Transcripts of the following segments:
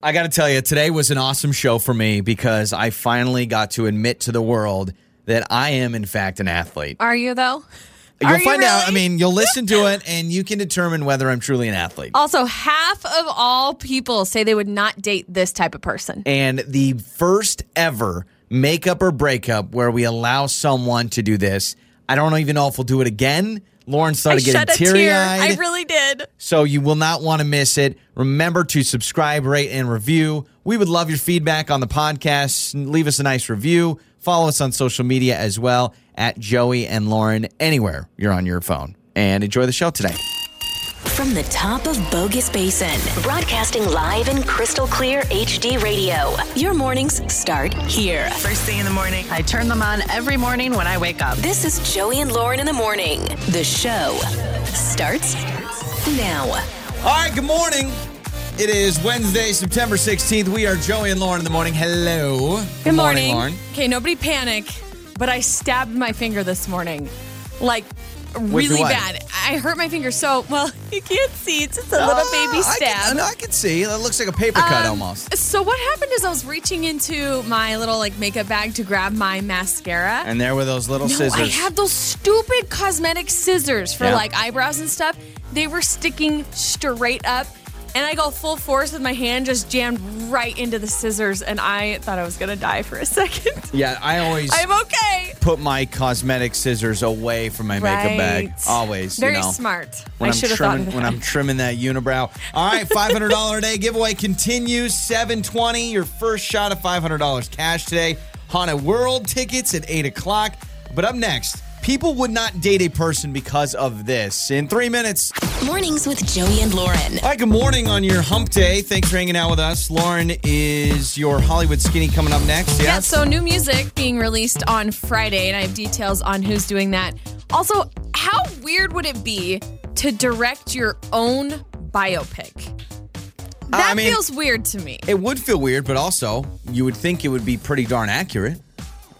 I got to tell you, today was an awesome show for me because I finally got to admit to the world that I am, in fact, an athlete. Are you though? You'll Are you find out. I mean, you'll listen to it and you can determine whether I'm truly an athlete. Also, half of all people say they would not date this type of person. And the first ever makeup or breakup where we allow someone to do this. I don't even know if we'll do it again. Lauren started shed getting a teary eyed. I really did. So you will not want to miss it. Remember to subscribe, rate, and review. We would love your feedback on the podcast. Leave us a nice review. Follow us on social media as well at Joey and Lauren anywhere you're on your phone. And enjoy the show today. From the top of Bogus Basin, broadcasting live in crystal clear HD radio. Your mornings start here. First thing in the morning, I turn them on every morning when I wake up. This is Joey and Lauren in the morning. The show starts now. All right, good morning. It is Wednesday, September 16th. We are Joey and Lauren in the morning. Hello. Good morning. Lauren. Okay, nobody panic, but I stabbed my finger this morning. Like, With really what? bad. I hurt my finger so, well, you can't see. It's just a little baby Ah, I stab. can, no, I can see. It looks like a paper cut Um, almost. So what happened is I was reaching into my little like makeup bag to grab my mascara. And there were those little no, scissors. I had those stupid cosmetic scissors for Yeah. like eyebrows and stuff. They were sticking straight up. And I go full force with my hand just jammed right into the scissors, and I thought I was gonna die for a second. yeah, I always I'm okay. put my cosmetic scissors away from my makeup bag. Right. Always. Very you know. smart. When I am should have thought trimming of when. I'm trimming that unibrow. All right, five hundred dollar a day giveaway continues. Seven twenty. Your first shot of five hundred dollars cash today. Haunted World tickets at eight o'clock. But up next, people would not date a person because of this. In three minutes. Mornings with Joey and Lauren. All right, good morning on your hump day. Thanks for hanging out with us. Lauren is your Hollywood skinny coming up next. Yeah, Yes? so new music being released on Friday, and I have details on who's doing that. Also, how weird would it be to direct your own biopic? Uh, that I mean- feels weird to me. it would feel weird, but also you would think it would be pretty darn accurate.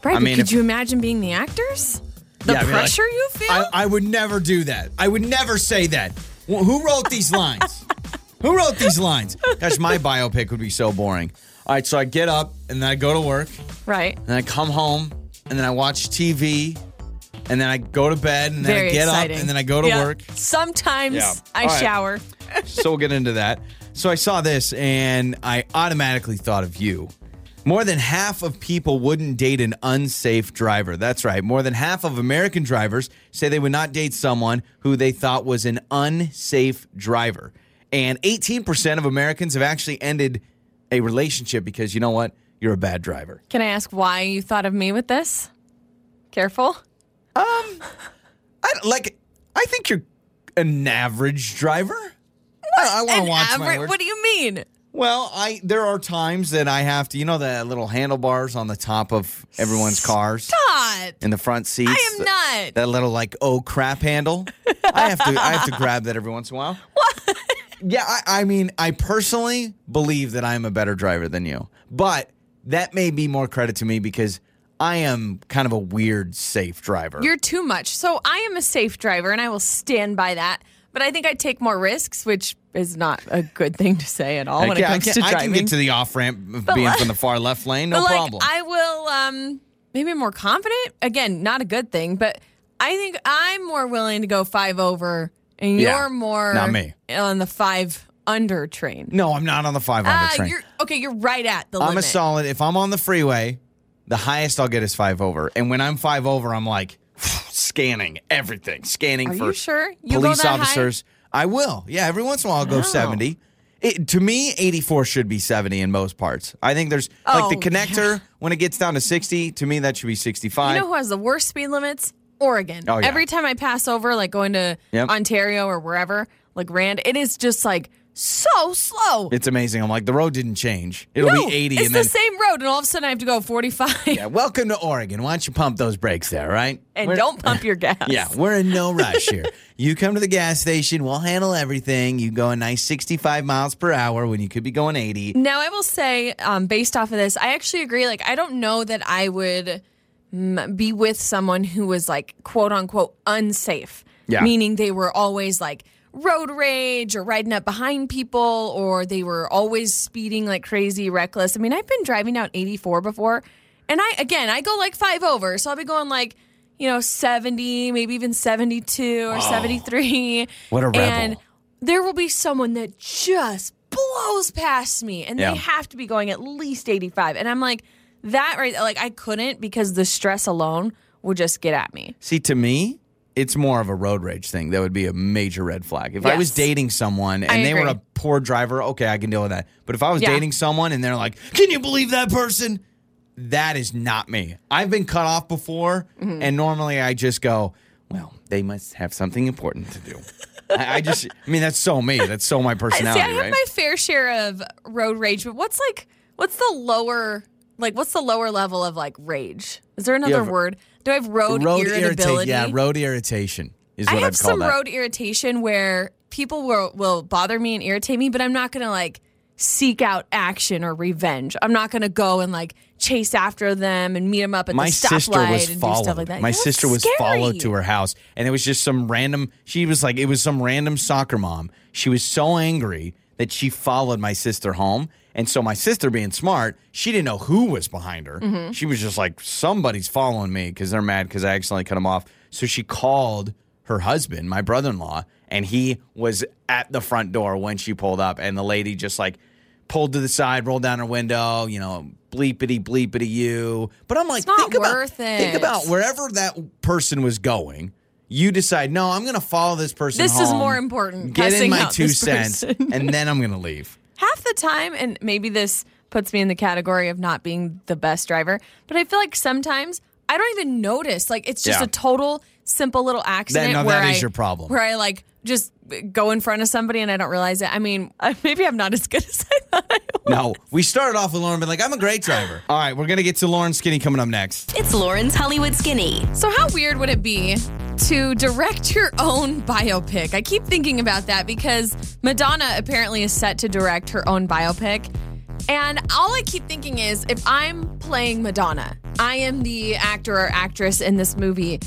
Right? I mean, could if- you imagine being the actors? The Yeah, mean, like, pressure you feel? I, I would never do that. I would never say that. Wh- Who wrote these lines? Who wrote these lines? Gosh, my biopic would be so boring. All right, so I get up and then I go to work, right. and then I come home, and then I watch TV, and then I go to bed, and then Very I get exciting. up, and then I go to Yeah. work. Sometimes Yeah. I right. shower. so we'll get into that. So I saw this and I automatically thought of you. More than half of people wouldn't date an unsafe driver. That's right. More than half of American drivers say they would not date someone who they thought was an unsafe driver. And 18% of Americans have actually ended a relationship because you know what? You're a bad driver. Can I ask why you thought of me with this? Careful. Um, I like I think you're an average driver. I, I want An to watch my words. What do you mean? Well, I there are times that I have to, you know, the little handlebars on the top of everyone's cars Not. in the front seats. I am not. That little like oh crap handle. I have to I have to grab that every once in a while. What? Yeah, I, I mean, I personally believe that I am a better driver than you, but that may be more credit to me because I am kind of a weird safe driver. You're too much. So I am a safe driver and I will stand by that. But I think I take more risks, which is not a good thing to say at all when Okay, it I comes can, to I can get to the off ramp of being like- from the far left lane, no but like problem. I will um maybe more confident. Again, not a good thing, but I think I'm more willing to go five over and Yeah, you're more not me. on the five under train. no, I'm not on the 500 Ah, train. you're okay, you're right at the I'm limit. a solid. If I'm on the freeway, the highest I'll get is five over. And when I'm five over, I'm like scanning everything, scanning Are for you sure? You police officers. high? I will. Yeah, every once in a while I'll go Wow. 70. It, to me, 84 should be 70 in most parts. I think there's like the Oh, connector when it gets down to 60. To me, that should be 65. You know who has the worst speed limits? Oregon. Oh, yeah. Every time I pass over, like going to Yep. Ontario or wherever, like Rand, it is just like so slow. it's amazing. I'm like the road didn't change. It'll no, be 80, It's and the then same road, and all of a sudden I have to go 45. yeah. Welcome to Oregon. Why don't you pump those brakes there, right? and We're- don't pump your gas. Yeah, we're in no rush here. You come to the gas station, we'll handle everything. You go a nice 65 miles per hour when you could be going 80. Now, I will say, um, based off of this, I actually agree. Like, I don't know that I would be with someone who was like, quote unquote, unsafe. Yeah. Meaning they were always like road rage or riding up behind people or they were always speeding like crazy, reckless. I mean, I've been driving down 84 before, and I again I go like five over, so I'll be going like you know 70, maybe even 72 or 73. What a rebel. And there will be someone that just blows past me, and Yeah. they have to be going at least 85, and I'm like that right like I couldn't because the stress alone would just get at me. See, to me, it's more of a road rage thing. That would be a major red flag. If I was dating someone and I they were a poor driver, okay, I can deal with that. But if I was Yeah. dating someone and they're like, "Can you believe that person?" That is not me. I've been cut off before, Mm-hmm. and normally I just go, "Well, they must have something important to do." I, I just, I mean, that's so me. That's so my personality, See, I have right? my fair share of road rage, but what's like what's the lower like what's the lower level of like rage? Is there another word? Do I have road, road irritability? irritation. Yeah, road irritation is what I have I'd call some that. road irritation where people will will bother me and irritate me, but I'm not gonna like seek out action or revenge. I'm not gonna go and like chase after them and meet them up at my the stoplight and followed. do stuff like that. My that's sister was scary. followed to her house, and it was just some random. She was like, it was some random soccer mom. She was so angry that she followed my sister home, and so my sister, being smart, she didn't know who was behind her. Mm-hmm. She was just like, somebody's following me because they're mad because I accidentally cut them off. So she called her husband, my brother-in-law, and he was at the front door when she pulled up, and the lady just like pulled to the side, rolled down her window, you know, bleepity bleepity you. But I'm like, think about think about wherever that person was going. You decide, no, I'm going to follow this person. This is more important, Get in my two cents, and then I'm going to leave. Half the time, and maybe this puts me in the category of not being the best driver, but I feel like sometimes I don't even notice. Like it's just Yeah. a total simple little accident. no, where that is I- your problem. Where I like just go in front of somebody and I don't realize it. I mean, maybe I'm not as good as I thought I was. No, we started off with Lauren, but like, I'm a great driver. All right, we're going to get to Lauren Skinny coming up next. It's Lauren's Hollywood Skinny. So, how weird would it be to direct your own biopic? I keep thinking about that because Madonna apparently is set to direct her own biopic. And all I keep thinking is if I'm playing Madonna, I am the actor or actress in this movie.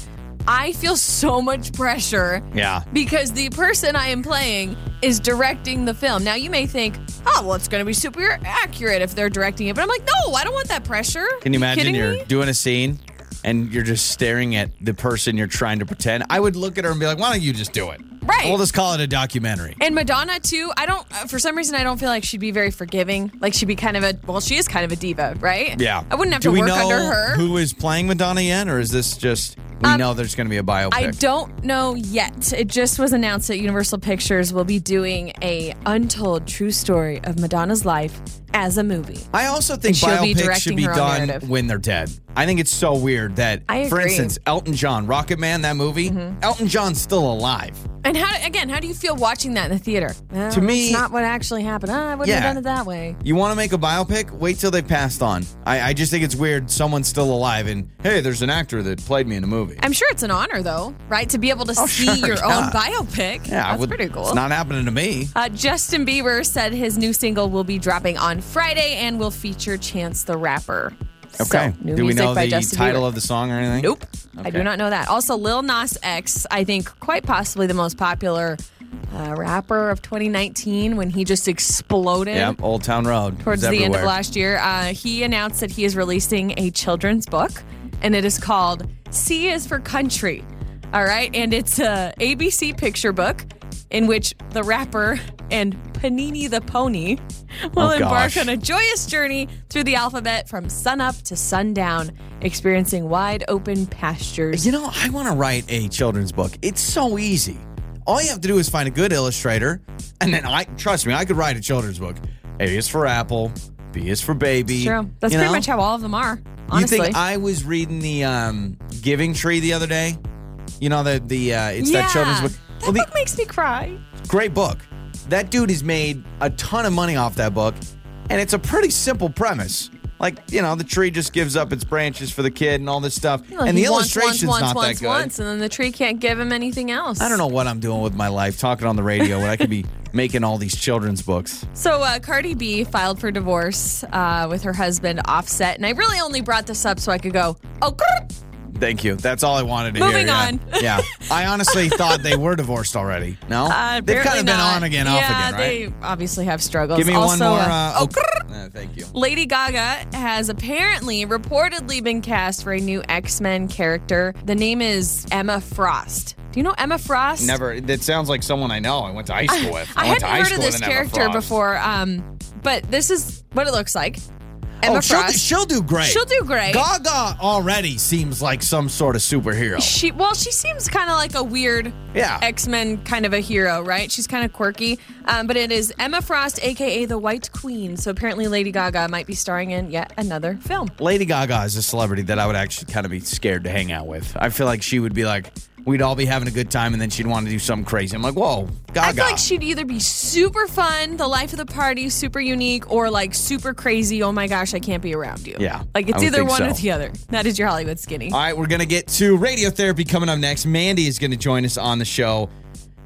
I feel so much pressure Yeah. because the person I am playing is directing the film. Now, you may think, oh, well, it's going to be super accurate if they're directing it. But I'm like, no, I don't want that pressure. Can you imagine you're me? doing a scene and you're just staring at the person you're trying to pretend? I would look at her and be like, why don't you just do it? Right. We'll just call it a documentary. And Madonna too. I don't. uh, For some reason, I don't feel like she'd be very forgiving. Like she'd be kind of a. Well, she is kind of a diva, right? Yeah. I wouldn't have Do to we work know under her. Who is playing Madonna yet, or is this just we Um, know there's going to be a biopic? I don't know yet. It just was announced that Universal Pictures will be doing a untold true story of Madonna's life as a movie. I also think she'll be should be done narrative. when they're dead. I think it's so weird that, for. Mm-hmm. instance, Elton John, Rocket Man, that movie, Elton John's still alive. And how again? How do you feel watching that in the theater? "Uh, To me- it's not what actually happened. Uh, I wouldn't Yeah. have done it that way. You want to make a biopic? Wait till they passed on. I, I just think it's weird someone's still alive and, hey, there's an actor that played me in a movie. I'm sure it's an honor though, right? To be able to Oh, see sure, your yeah. own biopic. yeah, that's would- pretty cool. It's not happening to me. Uh, Justin Bieber said his new single will be dropping on Friday and will feature Chance the Rapper. Okay. So, new Do we music know by the Justin title Bieber. of the song or anything? Nope. I do not know that. Also, Lil Nas X, I think quite possibly the most popular uh, rapper of 2019 when he just exploded. Yep, Old Town Road. Towards the end of last year, uh, he announced that he is releasing a children's book, and it is called C is for Country. All right, and it's a ABC picture book in which the rapper and Panini the Pony will Oh, embark gosh. on a joyous journey through the alphabet from sunup to sundown, experiencing wide open pastures. You know, I want to write a children's book. It's so easy. All you have to do is find a good illustrator, and then I trust me, I could write a children's book. A is for apple, B is for baby. True. That's You pretty know? much how all of them are. Honestly. You think I was reading the um, Giving Tree the other day? You know the the uh, it's yeah. that children's book. That Well, the- book makes me cry. great book. That dude has made a ton of money off that book, and it's a pretty simple premise. Like you know, the tree just gives up its branches for the kid and all this stuff, Well, and the wants, illustration's wants, not wants, that good. and then the tree can't give him anything else. I don't know what I'm doing with my life, talking on the radio when I could be making all these children's books. So uh, Cardi B filed for divorce uh, with her husband Offset, and I really only brought this up so I could go, oh, grr. Thank you. That's all I wanted to hear. Moving hear. on. Yeah. yeah. I honestly thought they were divorced already. No? Uh, They've kind of been not. on again, yeah, off again, right? they obviously have struggles. Give me also, one more. uh, Uh, oh, uh, thank you. Lady Gaga has apparently reportedly been cast for a new X Men character. The name is Emma Frost. Do you know Emma Frost? Never. That sounds like someone I know. I went to high school with. I, went to hadn't heard of this with an Emma character before, um, but this is what it looks like. Emma oh, she'll, Frost. she'll do great. She'll do great. Gaga already seems like some sort of superhero. She well, she seems kind of like a weird Yeah. X Men kind of a hero, right? She's kind of quirky, um, but it is Emma Frost, aka the White Queen. So apparently, Lady Gaga might be starring in yet another film. Lady Gaga is a celebrity that I would actually kind of be scared to hang out with. I feel like she would be like, we'd all be having a good time, and then she'd want to do something crazy. I'm like, whoa, Gaga. I feel like she'd either be super fun, the life of the party, super unique, or like super crazy. Oh my gosh, I can't be around you. Yeah, like it's either one so. or the other. That is your Hollywood skinny. All right, we're going to get to radiotherapy coming up next. Mandy is going to join us on the show.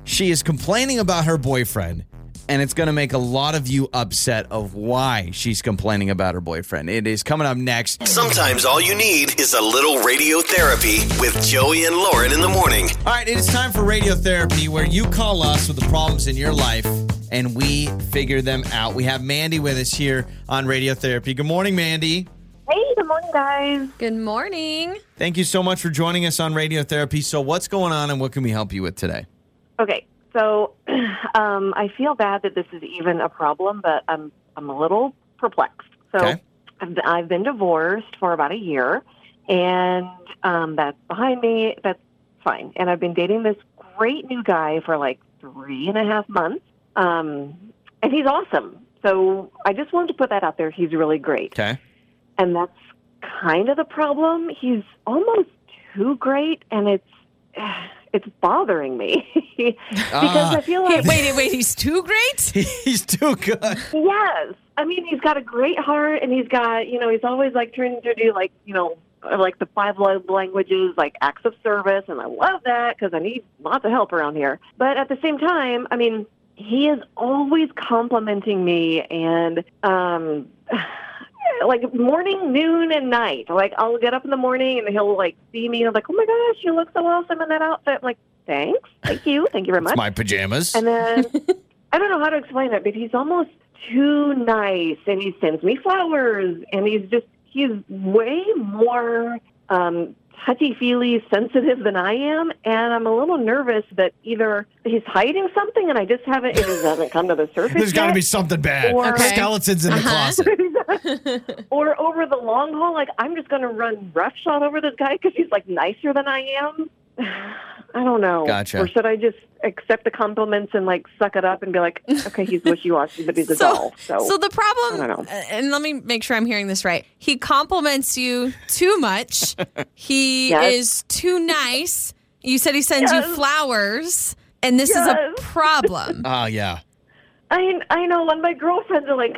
She is complaining about her boyfriend, and it's going to make a lot of you upset of why she's complaining about her boyfriend. It is coming up next. Sometimes all you need is a little radiotherapy with Joey and Lauren in the morning. All right, it is time for radiotherapy where you call us with the problems in your life and we figure them out. We have Mandy with us here on radiotherapy. Good morning, Mandy. Hey, good morning, guys. Good morning. Thank you so much for joining us on radiotherapy. So, what's going on and what can we help you with today? Okay, so um, I feel bad that this is even a problem, but I'm I'm a little perplexed. So Okay. I've, I've been divorced for about a year, and um, that's behind me. That's fine. And I've been dating this great new guy for like three and a half months, um, and he's awesome. So I just wanted to put that out there. He's really great. Okay. and that's kind of the problem. He's almost too great, and it's it's bothering me because Ah. I feel Hey, like wait, wait, he's too great. He's too good. yes, I mean he's got a great heart, and he's got you know he's always like trying to do like you know like the five love languages, like acts of service, and I love that because I need lots of help around here. But at the same time, I mean he is always complimenting me and um like morning, noon, and night. Like I'll get up in the morning and he'll like see me and I'm like, oh my gosh, you look so awesome in that outfit. I'm like, thanks, thank you, thank you very much. my pajamas. And then I don't know how to explain it, but he's almost too nice, and he sends me flowers, and he's just he's way more um, touchy feely, sensitive than I am, and I'm a little nervous that either he's hiding something, and I just haven't it just hasn't come to the surface. There's got to be something bad. Or- Okay. Skeletons in the Uh-huh. closet. or over the long haul, like I'm just going to run roughshod over this guy because he's like nicer than I am. I don't know. Gotcha. Or should I just accept the compliments and like suck it up and be like, okay, he's wishy washy, but he's a So, doll. So, so the problem, I don't know. and let me make sure I'm hearing this right. He compliments you too much. He Yes. is too nice. You said he sends you flowers, and this is a problem. Oh, yeah. I I know, When my girlfriends are like,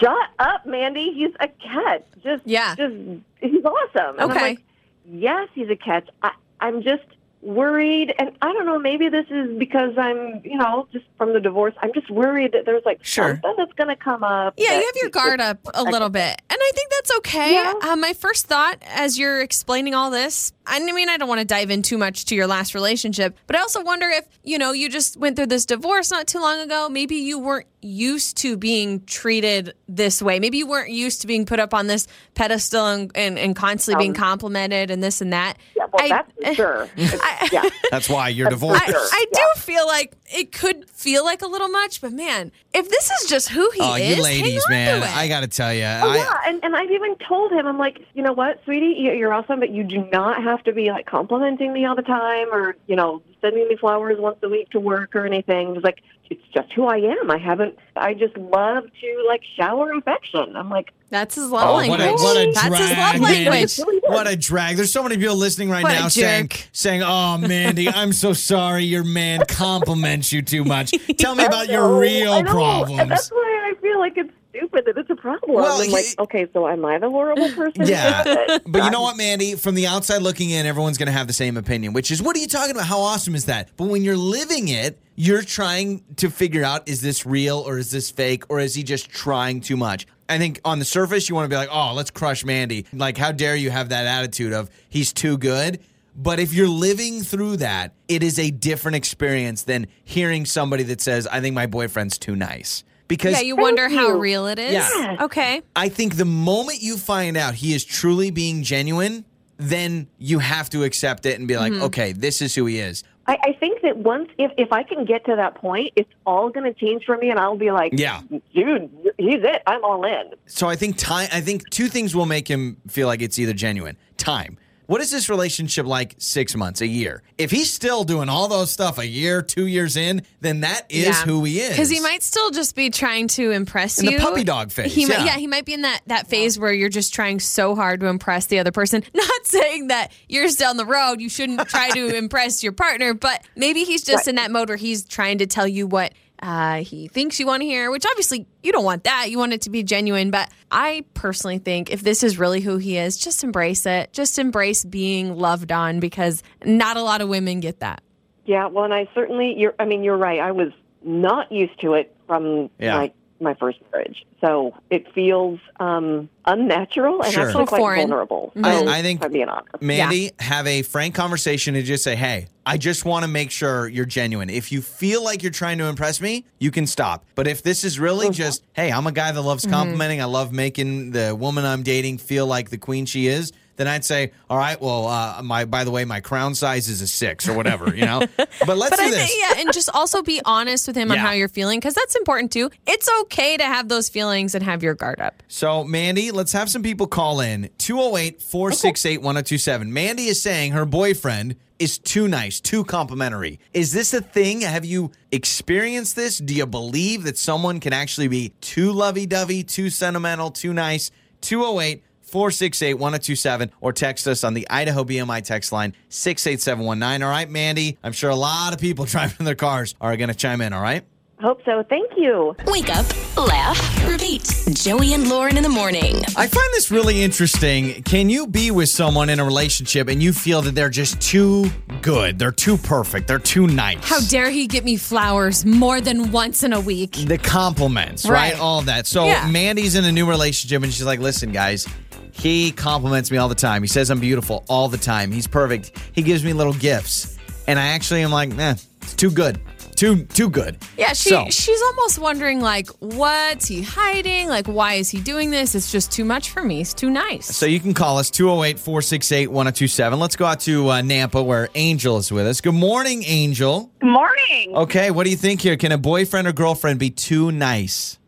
shut up, Mandy. He's a catch. Just Yeah. just he's awesome. And I'm Okay. like, yes, he's a catch. I, I'm just worried, and I don't know. Maybe this is because I'm, you know, just from the divorce. I'm just worried that there's like Sure. something that's going to come up. Yeah, you have your guard up a little bit. And I think that's okay. Yeah. Uh, my first thought as you're explaining all this, I mean, I don't want to dive in too much to your last relationship, but I also wonder if, you know, you just went through this divorce not too long ago. Maybe you weren't used to being treated this way. Maybe you weren't used to being put up on this pedestal and, and, and constantly being um, complimented and this and that. Yeah, well, I- that's for sure. I- yeah. That's why you're divorced. I, Sure. I do feel like it could feel like a little much, but man, if this is just who he oh, is, you hang ladies, on man. to it. I got to tell you. Oh, I, yeah, and, and I've even told him, I'm like, you know what, sweetie, you- you're awesome, but you do not have to be like complimenting me all the time or, you know, sending me flowers once a week to work or anything. It's like, it's just who I am. I haven't, I just love to like shower affection. I'm like, That's his love Oh, language. what a, what a That's drag, his love Mandy. language. What a drag. There's so many people listening right What now saying, saying, oh, Mandy, I'm so sorry your man compliments you too much. Tell me about your real know, And problems. that's why I feel like it's stupid that it's a problem. Well, I'm like, okay, so am I the horrible person? Yeah. But you know what, Mandy? From the outside looking in, everyone's going to have the same opinion, which is, what are you talking about? How awesome is that? But when you're living it, you're trying to figure out, is this real or is this fake or is he just trying too much? I think on the surface, you want to be like, oh, let's crush Mandy. Like, how dare you have that attitude of he's too good? But if you're living through that, it is a different experience than hearing somebody that says, I think my boyfriend's too nice. Because Yeah, you wonder how real it is. Yeah. Okay. I think the moment you find out he is truly being genuine, then you have to accept it and be like, Mm-hmm. okay, this is who he is. I, I think that once, if, if I can get to that point, it's all going to change for me, and I'll be like, Yeah. dude, he's it. I'm all in. So I think time. I think two things will make him feel like it's either genuine. Time. What is this relationship like? Six months, a year. If he's still doing all those stuff a year, two years in, then that is who he is. Because he might still just be trying to impress you. The puppy dog phase, He might, yeah. yeah, he might be in that, that phase where you're just trying so hard to impress the other person. Not saying that years down the road you shouldn't try to impress your partner, but maybe he's just in that mode where he's trying to tell you what uh, he thinks you want to hear, which obviously you don't want that. You want it to be genuine. But I personally think if this is really who he is, just embrace it. Just embrace being loved on because not a lot of women get that. Yeah, well, and I certainly, you're. I mean, you're right. I was not used to it from Yeah. my my first marriage, so it feels um, unnatural and Sure. actually quite Foreign. vulnerable. Mm-hmm. I- So, I think- if I'm being honest. Mandy, have a frank conversation and just say, hey, I just want to make sure you're genuine. If you feel like you're trying to impress me, you can stop. But if this is really mm-hmm. just, hey, I'm a guy that loves mm-hmm. complimenting, I love making the woman I'm dating feel like the queen she is, then I'd say, all right, well, uh, my by the way, my crown size is a six or whatever, you know? but let's But do I this. think, yeah, and just also be honest with him on how you're feeling because that's important too. It's okay to have those feelings and have your guard up. So, Mandy, let's have some people call in 208 468 1027. Mandy is saying her boyfriend is too nice, too complimentary. Is this a thing? Have you experienced this? Do you believe that someone can actually be too lovey dovey, too sentimental, too nice? 208 468 1027 or text us on the Idaho BMI text line 68719. All right, Mandy, I'm sure a lot of people driving their cars are going to chime in, all right? Hope so. Thank you. Wake up, laugh, repeat. Joey and Lauren in the morning. I find this really interesting. Can you be with someone in a relationship and you feel that they're just too good? They're too perfect. They're too nice. How dare he get me flowers more than once in a week? the compliments, right? Right. All of that. So Yeah. Mandy's in a new relationship and she's like, listen, guys, he compliments me all the time. He says I'm beautiful all the time. He's perfect. He gives me little gifts. And I actually am like, nah, it's too good. Too too good. Yeah, she So- she's almost wondering like, what's he hiding? Like, why is he doing this? It's just too much for me. It's too nice. So you can call us 208 468 1027. Let's go out to uh, Nampa where Angel is with us. Good morning, Angel. Good morning. Okay, what do you think here? Can a boyfriend or girlfriend be too nice?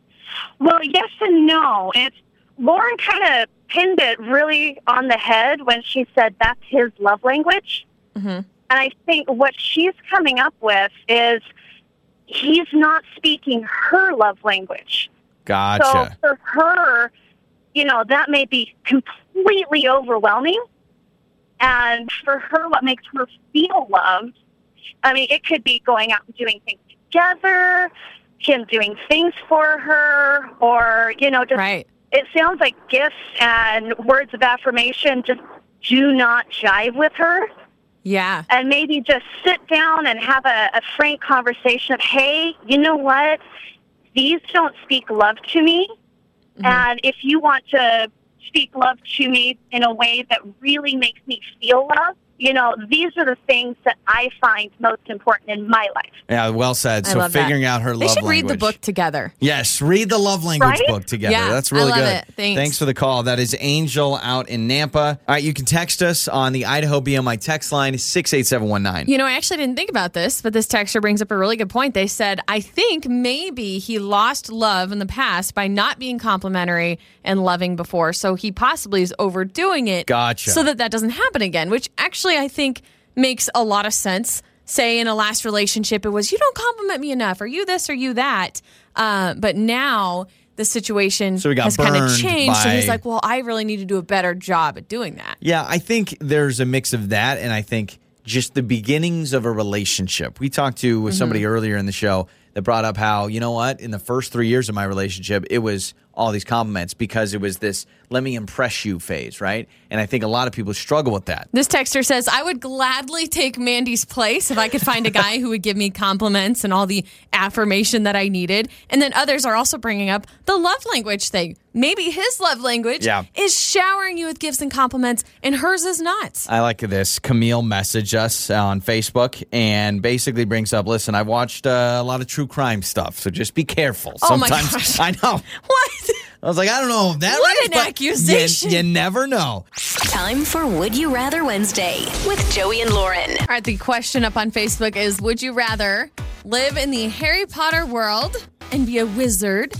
Well, yes and no. It's Lauren kind of pinned it really on the head when she said that's his love language. Mm-hmm. And I think what she's coming up with is he's not speaking her love language. Gotcha. So for her, you know, that may be completely overwhelming. And for her, what makes her feel loved, I mean, it could be going out and doing things together, him doing things for her, or, you know, just right. It sounds like gifts and words of affirmation just do not jive with her Yeah. and maybe just sit down and have a, a frank conversation of, hey, you know what? These don't speak love to me. Mm-hmm. And if you want to speak love to me in a way that really makes me feel love, you know, these are the things that I find most important in my life. yeah, well said. I So love that. figuring out her They love should read the book together. Yes, read the love language Right? book together. Yeah, That's I really love good. it. Thanks. for the call. That is Angel out in Nampa. All right, you can text us on the Idaho BMI text line 68719. You know, I actually didn't think about this, but this texter brings up a really good point. They said, I think maybe he lost love in the past by not being complimentary and loving before. So he possibly is overdoing it. Gotcha. So that that doesn't happen again, which actually I think makes a lot of sense. Say in a last relationship, it was, you don't compliment me enough, or you this, or you that. Uh, but now the situation So has kind of changed. So he's like, well, I really need to do a better job at doing that. Yeah, I think there's a mix of that, and I think just the beginnings of a relationship. We talked to somebody earlier in the show that brought up how, you know what, in the first three years of my relationship, it was all these compliments because it was this let me impress you phase, right? And I think a lot of people struggle with that. This texter says, I would gladly take Mandy's place if I could find a guy who would give me compliments and all the affirmation that I needed. And then others are also bringing up the love language thing. Maybe his love language Yeah. is showering you with gifts and compliments, and hers is not. I like this. Camille messaged us on Facebook and basically brings up listen, I've watched uh, a lot of true crime stuff, so just be careful. Oh my Sometimes gosh. I know. What? I was like, I don't know if that What rings, an but accusation. You, you never know. Time for Would You Rather Wednesday with Joey and Lauren. All right, the question up on Facebook is Would you rather live in the Harry Potter world and be a wizard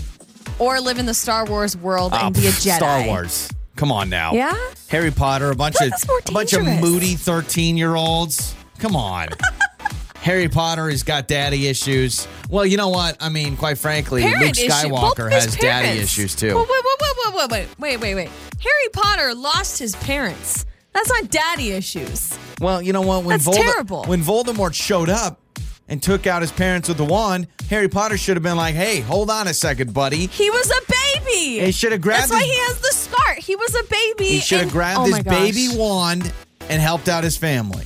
or live in the Star Wars world and Oh, be a ah, pff, Jedi? Star Wars. Come on now. Yeah? Harry Potter, a bunch What of a bunch of moody 13-year-olds. Come on. Harry Potter has got daddy issues. Well, you know what? I mean, quite frankly, Parent Luke. Skywalker Both has daddy issues too. Wait, wait, wait, wait, wait, wait, wait, wait. Harry Potter lost his parents. That's not daddy issues. Well, you know what? When That's Voldem- terrible. When Voldemort showed up, and took out his parents with the wand, Harry Potter should have been like, "Hey, hold on a second, buddy." He was a baby. He should have grabbed. That's his, why he has the scar. He was a baby. He should have grabbed oh his gosh. baby wand and helped out his family.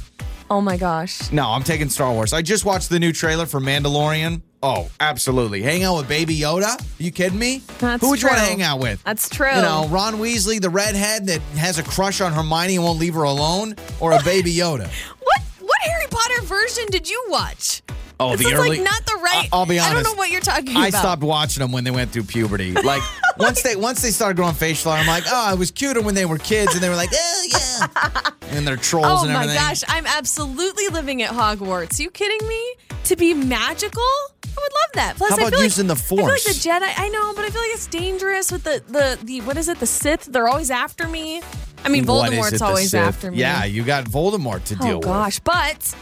Oh my gosh. No, I'm taking Star Wars. I just watched the new trailer for Mandalorian. Oh, absolutely. Hang out with Baby Yoda? Are you kidding me? That's Who would you want to hang out with? That's true. You know, Ron Weasley, the redhead that has a crush on Hermione and won't leave her alone, or a Baby Yoda? What what Harry Potter version did you watch? Oh, this the early. like not the right. I- I'll be honest. I don't know what you're talking I about. I stopped watching them when they went through puberty. Like once they once they started growing facial hair, I'm like, oh, it was cuter when they were kids, and they were like, oh yeah, and they're trolls Oh and my everything. gosh, I'm absolutely living at Hogwarts. you kidding me? To be magical? I would love that. Plus, How I about feel like- using the Force? I feel like the Jedi. I know, but I feel like it's dangerous with the the the what is it? The Sith. They're always after me. I mean, Voldemort's it, always Sith? after me. Yeah, you got Voldemort to oh deal with. Oh gosh, but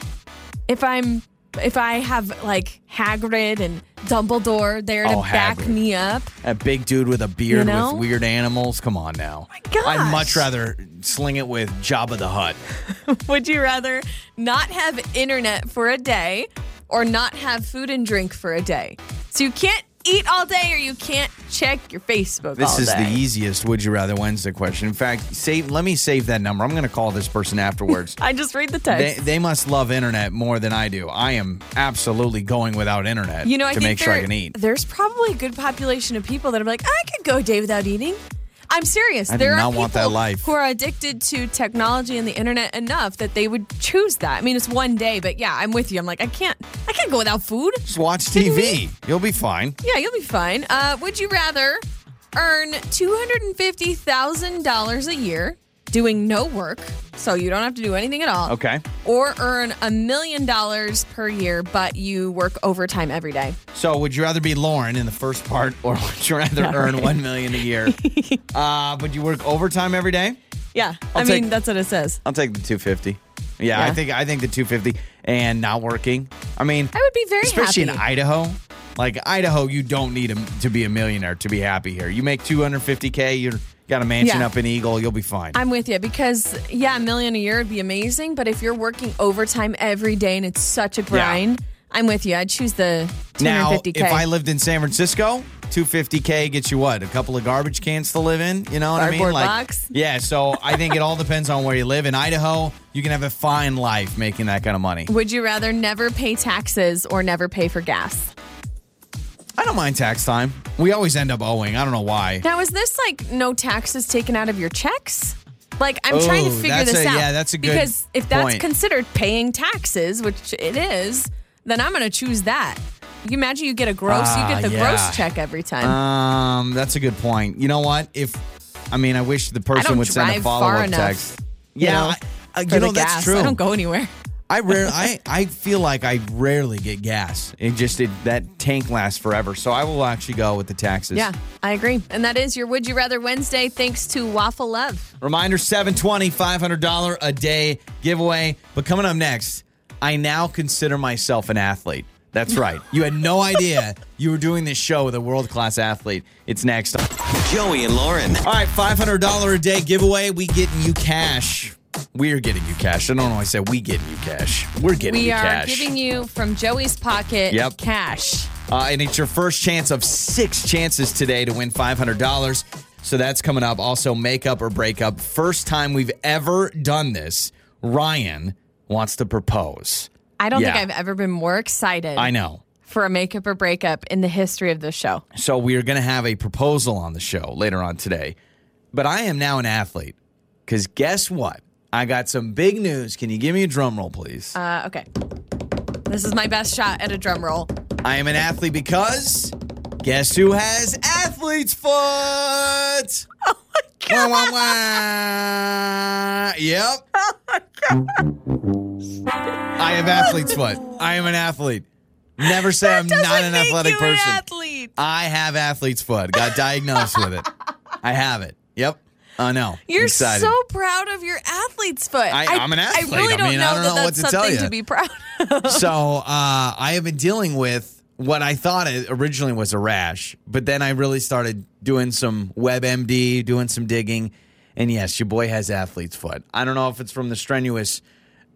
if I'm if I have like Hagrid and Dumbledore there to Oh, back Hagrid. me up. A big dude with a beard You know? with weird animals. Come on now. Oh my gosh. I'd much rather sling it with Jabba the Hutt. Would you rather not have internet for a day or not have food and drink for a day? So you can't eat all day or you can't check your Facebook This is the easiest Would You Rather Wednesday question. In fact, save. Let me save that number. I'm going to call this person afterwards. I just read the text. they must love internet more than I do. I am absolutely going without internet you know, I to make sure I can eat. There's probably a good population of people that are like, I could go a day without eating. I'm serious. I there are people want that life. who are addicted to technology and the internet enough that they would choose that. I mean, it's one day, but yeah, I'm with you. I'm like, I can't, I can't go without food. Just watch TV. You'll be fine. Yeah, you'll be fine. Uh, would you rather earn $250,000 a year doing no work, so you don't have to do anything at all, Okay. or earn a million dollars per year, but you work overtime every day? So, would you rather be Lauren in the first part, or would you rather earn one million a year? uh, would you work overtime every day? Yeah, I'll I mean, that's what it says. I'll take the two fifty. Yeah, I think I think the two fifty and not working. I mean, I would be very especially happy. in Idaho. Like Idaho, you don't need a, to be a millionaire to be happy here. You make two hundred fifty k. You got a mansion Yeah. up in Eagle. You'll be fine. I'm with you because, yeah, a million a year would be amazing, but if you're working overtime every day and it's such a grind, I'm with you. I'd choose the now, 250K. if I lived in San Francisco, 250k gets you what? A couple of garbage cans to live in. You know what I mean? Cardboard Like, box? yeah. So I think it all depends on where you live. In Idaho, you can have a fine life making that kind of money. would you rather never pay taxes or never pay for gas? I don't mind tax time. We always end up owing. I don't know why. Now, is this like no taxes taken out of your checks? Like, I'm trying to figure that's this a- out. yeah, that's a good Because if that's point. considered paying taxes, which it is, then I'm going to choose that. You imagine you get a gross, Ah, you get the yeah. gross check every time. Um, that's a good point. You know what? If I mean, I wish the person don't would send a drive follow far up enough, text. you Yeah, know, I, I, you know the that's gas. true. I don't go anywhere. I rare, I I feel like I rarely get gas. It just it, that tank lasts forever. So I will actually go with the taxes. Yeah, I agree. And that is your Would You Rather Wednesday, thanks to Waffle Love. Reminder: seven twenty, five hundred dollar a day giveaway. But coming up next, I now consider myself an athlete. That's right. You had no idea you were doing this show with a world class athlete. It's next. Joey and Lauren. All right, $500 a day giveaway. We getting you cash. We're getting you cash. I don't know why I said we getting you cash. We're getting We you cash. We are giving you from Joey's pocket Yep. cash. Uh, and it's your first chance of six chances today to win $500. So that's coming up. Also, makeup or breakup. First time we've ever done this. Ryan wants to propose. I don't Yeah. think I've ever been more excited I know. for a makeup or breakup in the history of the show. So we are going to have a proposal on the show later on today. But I am now an athlete because guess what? I got some big news. Can you give me a drum roll, please? Uh, okay. This is my best shot at a drum roll. I am an athlete because guess who has athlete's foot? Oh my god! Wah, wah, wah. Yep. I have athlete's foot. I am an athlete. Never say I'm not an athletic person. An athlete. I have athlete's foot. Got diagnosed with it. I have it. Yep. I know. You're Excited. so proud of your athlete's foot. I- I'm an athlete. I really I don't mean, know I don't that know that's what to tell something ya. to be proud of. so uh, I have been dealing with what I thought originally was a rash, but then I really started doing some WebMD, doing some digging, and yes, your boy has athlete's foot. I don't know if it's from the strenuous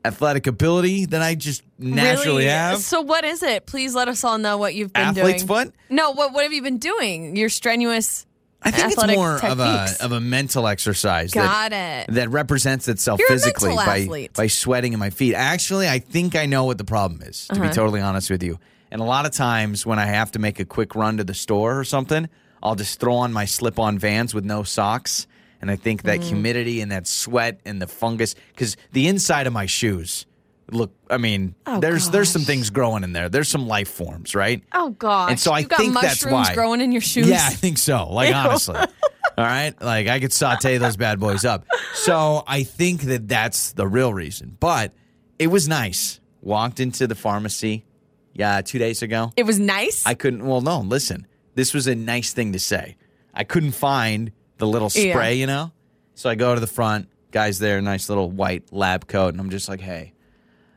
athletic ability that I just naturally Really? have. So what is it? Please let us all know what you've been Athlete's doing. Athlete's foot? No, what what have you been doing? Your strenuous I think it's more of a of a mental exercise Got that it. that represents itself You're physically by athlete. by sweating in my feet. Actually, I think I know what the problem is. To Uh-huh. be totally honest with you, and a lot of times when I have to make a quick run to the store or something, I'll just throw on my slip-on Vans with no socks, and I think Mm. that humidity and that sweat and the fungus because the inside of my shoes. Look, I mean, Oh, there's there's some things growing in there. There's some life forms, right? Oh god And so I you got think that's mushrooms why. growing in your shoes. Yeah, I think so. Like Ew. honestly. All right, like I could saute those bad boys up. So I think that that's the real reason. But it was nice. Walked into the pharmacy, yeah, two days ago. It was nice. I couldn't. Well, no, listen. This was a nice thing to say. I couldn't find the little spray, Yeah. you know. So I go to the front. Guys there, nice little white lab coat, and I'm just like, hey,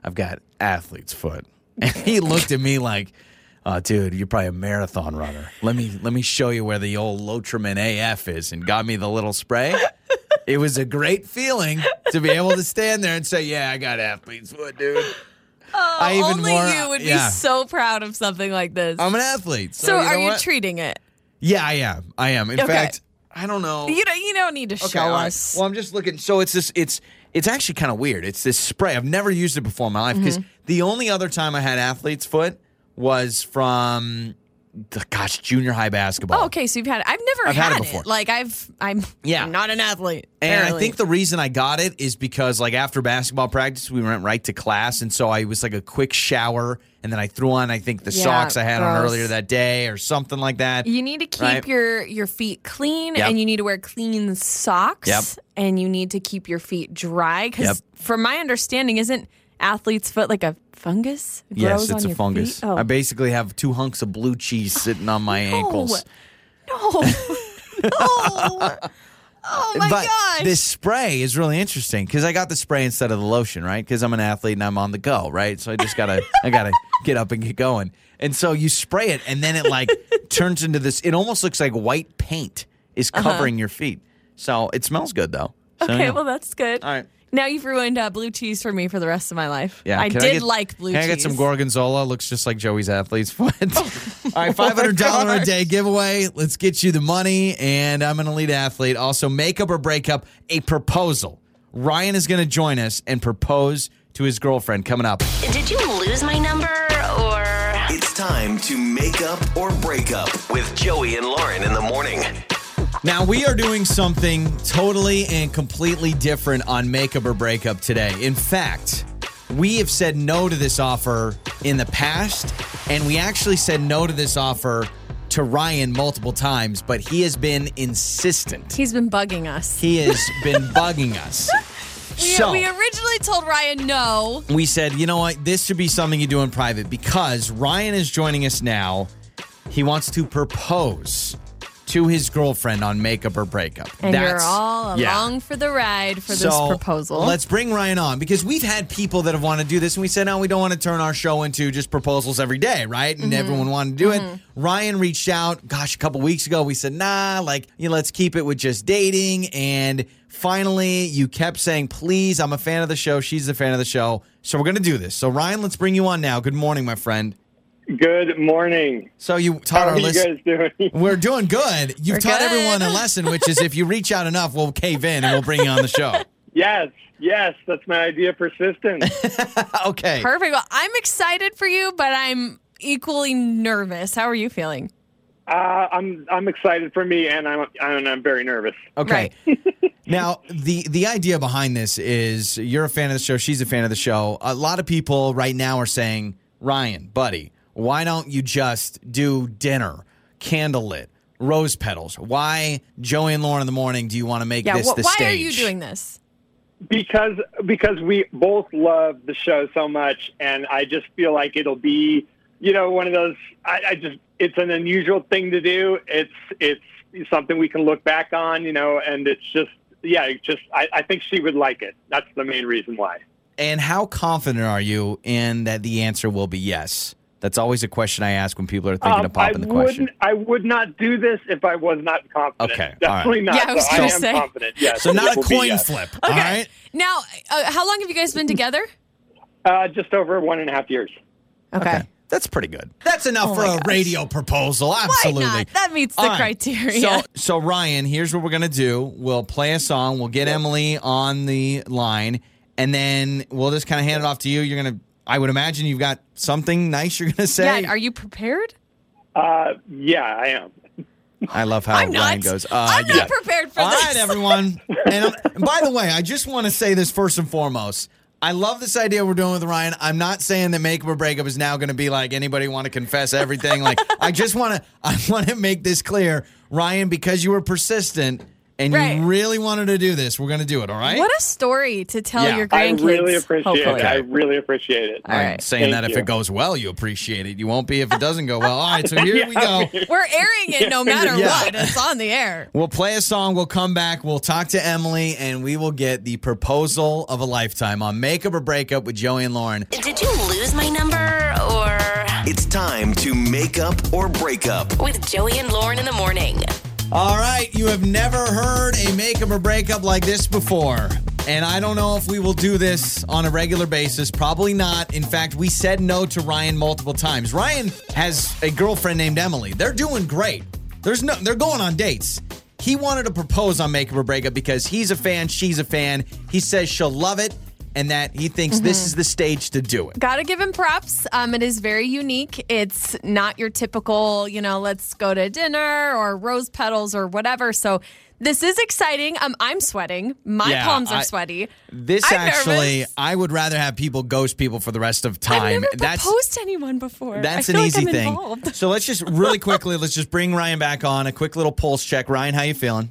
I've got athlete's foot. And he looked at me like, oh, dude, you're probably a marathon runner. Let me let me show you where the old Lotrimin AF is, and got me the little spray. it was a great feeling to be able to stand there and say, yeah, I got athlete's foot, dude. Oh, I even Oh, Only more- you would yeah. be so proud of something like this. I'm an athlete. So, so you are you what? treating it? Yeah, I am. I am. In Okay. fact, I don't know. You don't. You don't need to Okay, show right. us. Well, I'm just looking. So it's this. It's it's actually kind of weird. It's this spray. I've never used it before in my life because Mm-hmm. the only other time I had athlete's foot was from, the- gosh, junior high basketball. oh, okay. So you've had. it. I've never I've had it before. Like I've. I'm. Yeah. I'm not an athlete. And I think the reason I got it is because, like, after basketball practice, we went right to class. And so I was like a quick shower. And then I threw on, I think, the Yeah, socks I had on earlier that day or something like that. You need to keep Right. your your feet clean, Yep. and you need to wear clean socks. Yep. And you need to keep your feet dry because, Yep. from my understanding, isn't athlete's foot like a fungus? Yes, it's a fungus. Oh. I basically have two hunks of blue cheese sitting on my ankles. no, no. Oh my but gosh! this spray is really interesting because I got the spray instead of the lotion, right? Because I'm an athlete and I'm on the go, right? So I just gotta, I gotta get up and get going. And so you spray it, and then it like turns into this. It almost looks like white paint is covering your feet. So it smells good though. So, Uh-huh. okay, yeah. well that's good. all right. Now you've ruined uh, blue cheese for me for the rest of my life. Yeah, I can did get- like blue Can cheese. I get some gorgonzola? Looks just like Joey's athlete's foot. Oh All right, five hundred dollar a day giveaway. Let's get you the money, and I'm an elite athlete. Also, makeup or breakup, a proposal. Ryan is going to join us and propose to his girlfriend coming up. Did you lose my number or? It's time to make up or break up with Joey and Lauren in the morning. Now we are doing something totally and completely different on makeup or breakup today. In fact, we have said no to this offer in the past, and we actually said no to this offer to Ryan multiple times, but he has been insistent. He's been bugging us. He has been bugging us. We, So we originally told Ryan no. we said, you know what, this should be something you do in private because Ryan is joining us now. He wants to propose to his girlfriend on makeup or breakup. And you're That's- all yeah. along for the ride for this proposal. Let's bring Ryan on because we've had people that have wanted to do this, and we said, no, we don't want to turn our show into just proposals every day, right? And Mm-hmm. everyone wanted to do it. Ryan reached out, gosh, a couple weeks ago. We said, nah, like, you know, let's keep it with just dating. And finally, you kept saying, please, I'm a fan of the show. She's a fan of the show. So we're going to do this. So, Ryan, let's bring you on now. Good morning, my friend. Good morning. So you taught How our are you listen. guys doing? We're doing good. You've We're taught good. everyone a lesson, which is if you reach out enough, we'll cave in and we'll bring you on the show. yes, yes, that's my idea. Persistence. okay. Perfect. Well, I'm excited for you, but I'm equally nervous. How are you feeling? uh, I'm I'm excited for me, and I'm and I'm very nervous. Okay. now, the the idea behind this is you're a fan of the show, she's a fan of the show. A lot of people right now are saying, "Ryan, buddy, why don't you just do dinner, candlelit, rose petals? Why Joey and Lauren in the morning do you want to make Yeah. this wh- the why stage?" Why are you doing this? because because we both love the show so much, and I just feel like it'll be, you know, one of those. I, I just it's an unusual thing to do. It's it's something we can look back on, you know, and it's just yeah, it just I, I think she would like it. That's the main reason why. And how confident are you in that the answer will be yes? That's always a question I ask when people are thinking Um, of popping I the question. I would not do this if I was not confident. Okay, all right. definitely not. Yeah, I was so I gonna am say. confident. Yes. So not a coin yes. flip. Okay. right. Now, uh, how long have you guys been together? Uh, just over one and a half years. Okay. That's pretty good. That's enough Oh for a gosh. radio proposal. Why Absolutely. not? That meets the All right. criteria. So, so Ryan, here's what we're gonna do. We'll play a song. We'll get Emily on the line, and then we'll just kind of hand it off to you. You're gonna. I would imagine you've got something nice you're gonna say. yeah. Are you prepared? Uh, yeah, I am. I love how I'm not. Ryan goes. Uh, I'm yeah. not prepared for All this. right, everyone. And, um, and by the way, I just want to say this first and foremost. I love this idea we're doing with Ryan. I'm not saying that make or breakup is now going to be like anybody want to confess everything. like I just want to I want to make this clear, Ryan, because you were persistent and Right. you really wanted to do this. We're going to do it. All right. What a story to tell Yeah. your grandkids. I really appreciate hopefully. it. I really appreciate it. All I'm right. saying Thank that if it goes well, you appreciate it. You won't be if it doesn't go well. All right, so here we go. We're airing it no matter Yeah. what. It's on the air. We'll play a song. We'll come back. We'll talk to Emily, and we will get the proposal of a lifetime on Makeup or Breakup with Joey and Lauren. Did you lose my number or It's time to make up or break up. with Joey and Lauren in the morning? All right, you have never heard a makeup or breakup like this before. And I don't know if we will do this on a regular basis. Probably not. In fact, we said no to Ryan multiple times. Ryan has a girlfriend named Emily. They're doing great. There's no they're going on dates. He wanted to propose on makeup or breakup because he's a fan, she's a fan. He says she'll love it and that he thinks this is the stage to do it. Gotta give him props. Um, it is very unique. It's not your typical, you know, let's go to dinner or rose petals or whatever. So this is exciting. Um, I'm sweating. My Yeah, palms are I- sweaty. This I'm actually, nervous. I would rather have people ghost people for the rest of time. I've never That's proposed to anyone before. That's I an feel easy I'm thing. Involved. So let's just really quickly, let's just bring Ryan back on. A quick little pulse check. Ryan, how you feeling?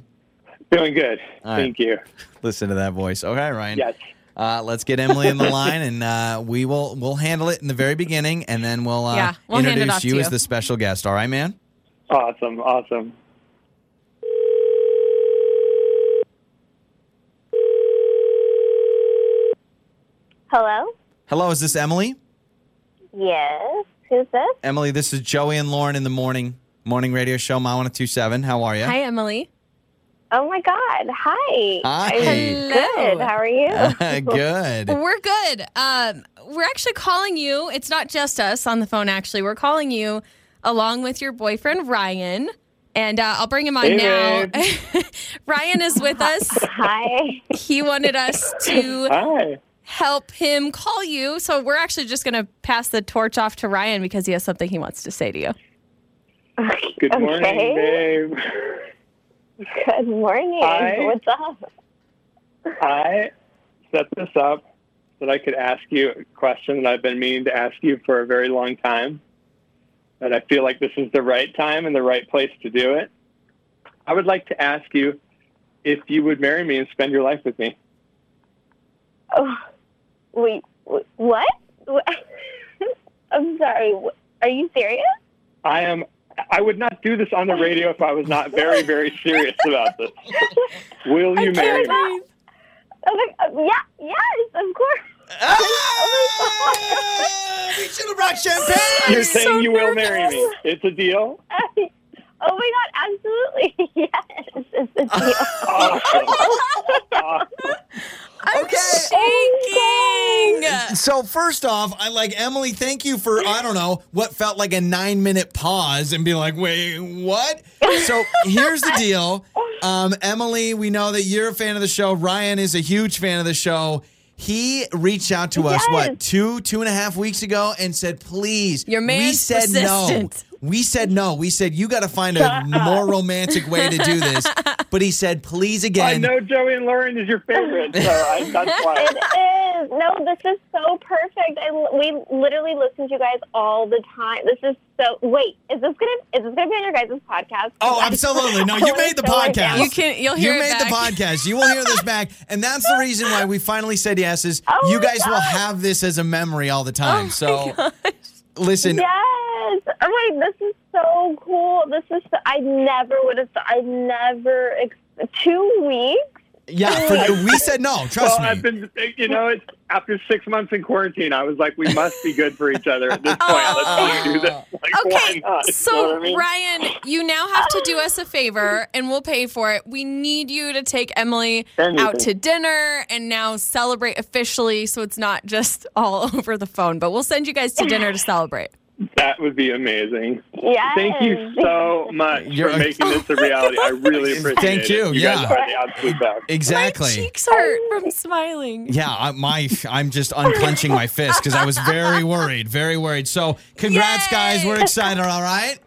Feeling good. All right. Thank you. Listen to that voice. Okay, Ryan. Yes. Uh, let's get Emily in the line, and uh, we will we'll handle it in the very beginning, and then we'll, uh, Yeah, we'll introduce you you. as the special guest. All right, man. Awesome. Awesome. Hello? Hello, is this Emily? Yes. Who's this? Emily, this is Joey and Lauren in the morning morning radio show. My one two seven. How are you? Hi, Emily. Oh my God. Hi. Hi. I'm Hello. Good. How are you? Good. We're good. Um, we're actually calling you. It's not just us on the phone, actually. We're calling you along with your boyfriend, Ryan. And uh, I'll bring him on Hey, now. Ryan is with us. Hi. He wanted us to Hi. help him call you. So we're actually just going to pass the torch off to Ryan because he has something he wants to say to you. Good morning, Okay. babe. Good morning. Hi. What's up? I set this up so that I could ask you a question that I've been meaning to ask you for a very long time. And I feel like this is the right time and the right place to do it. I would like to ask you if you would marry me and spend your life with me. Oh, wait. What? What? I'm sorry. Are you serious? I am. I would not do this on the radio if I was not very, very serious about this. Will you marry me? Oh my, uh, yeah. Yes. Of course. Ah, we should have brought champagne. You're so saying you will marry me. It's a deal. Oh my God. Absolutely. Yes. It's a deal. Awesome. Awesome. I'm Okay. shaking. So first off, I like Emily. Thank you for I don't know what felt like a nine minute pause and being like, wait, what? So here's the deal, um, Emily. We know that you're a fan of the show. Ryan is a huge fan of the show. He reached out to us Yes. what two two and a half weeks ago and said, please. Your we man's said persistent. No. We said no. We said you got to find a more romantic way to do this. But he said, please again. I know Joey and Lauren is your favorite, so I, that's why. It is. No, this is so perfect. I, we literally listen to you guys all the time. This is so. Wait, is this gonna is this gonna be on your guys' podcast? Oh, I- absolutely. No, you made the podcast. You can. You'll hear you it made back. the podcast. You will hear this back, and that's the reason why we finally said yes. Is Oh you my guys will have this as a memory all the time. Oh so, listen, Yes. Oh my, this is so cool. This is. I never would have. I never. Two weeks. Yeah, for, we said no. Trust Well, me. I've been, you know, it's after six months in quarantine. I was like, we must be good for each other at this point. Let's just do oh. this. Like, Okay, why not? You know so I mean? Ryan, you now have to do us a favor, and we'll pay for it. We need you to take Emily Anything. out to dinner and now celebrate officially, so it's not just all over the phone. But we'll send you guys to dinner to celebrate. That would be amazing. Yes. Thank you so much You're- for making this a reality. I really appreciate Thank it. you, You yeah. guys are the absolute best. exactly. My cheeks hurt from smiling. Yeah, I, my I'm just unclenching my fist because I was very worried, very worried. So, congrats, guys. We're excited. All right.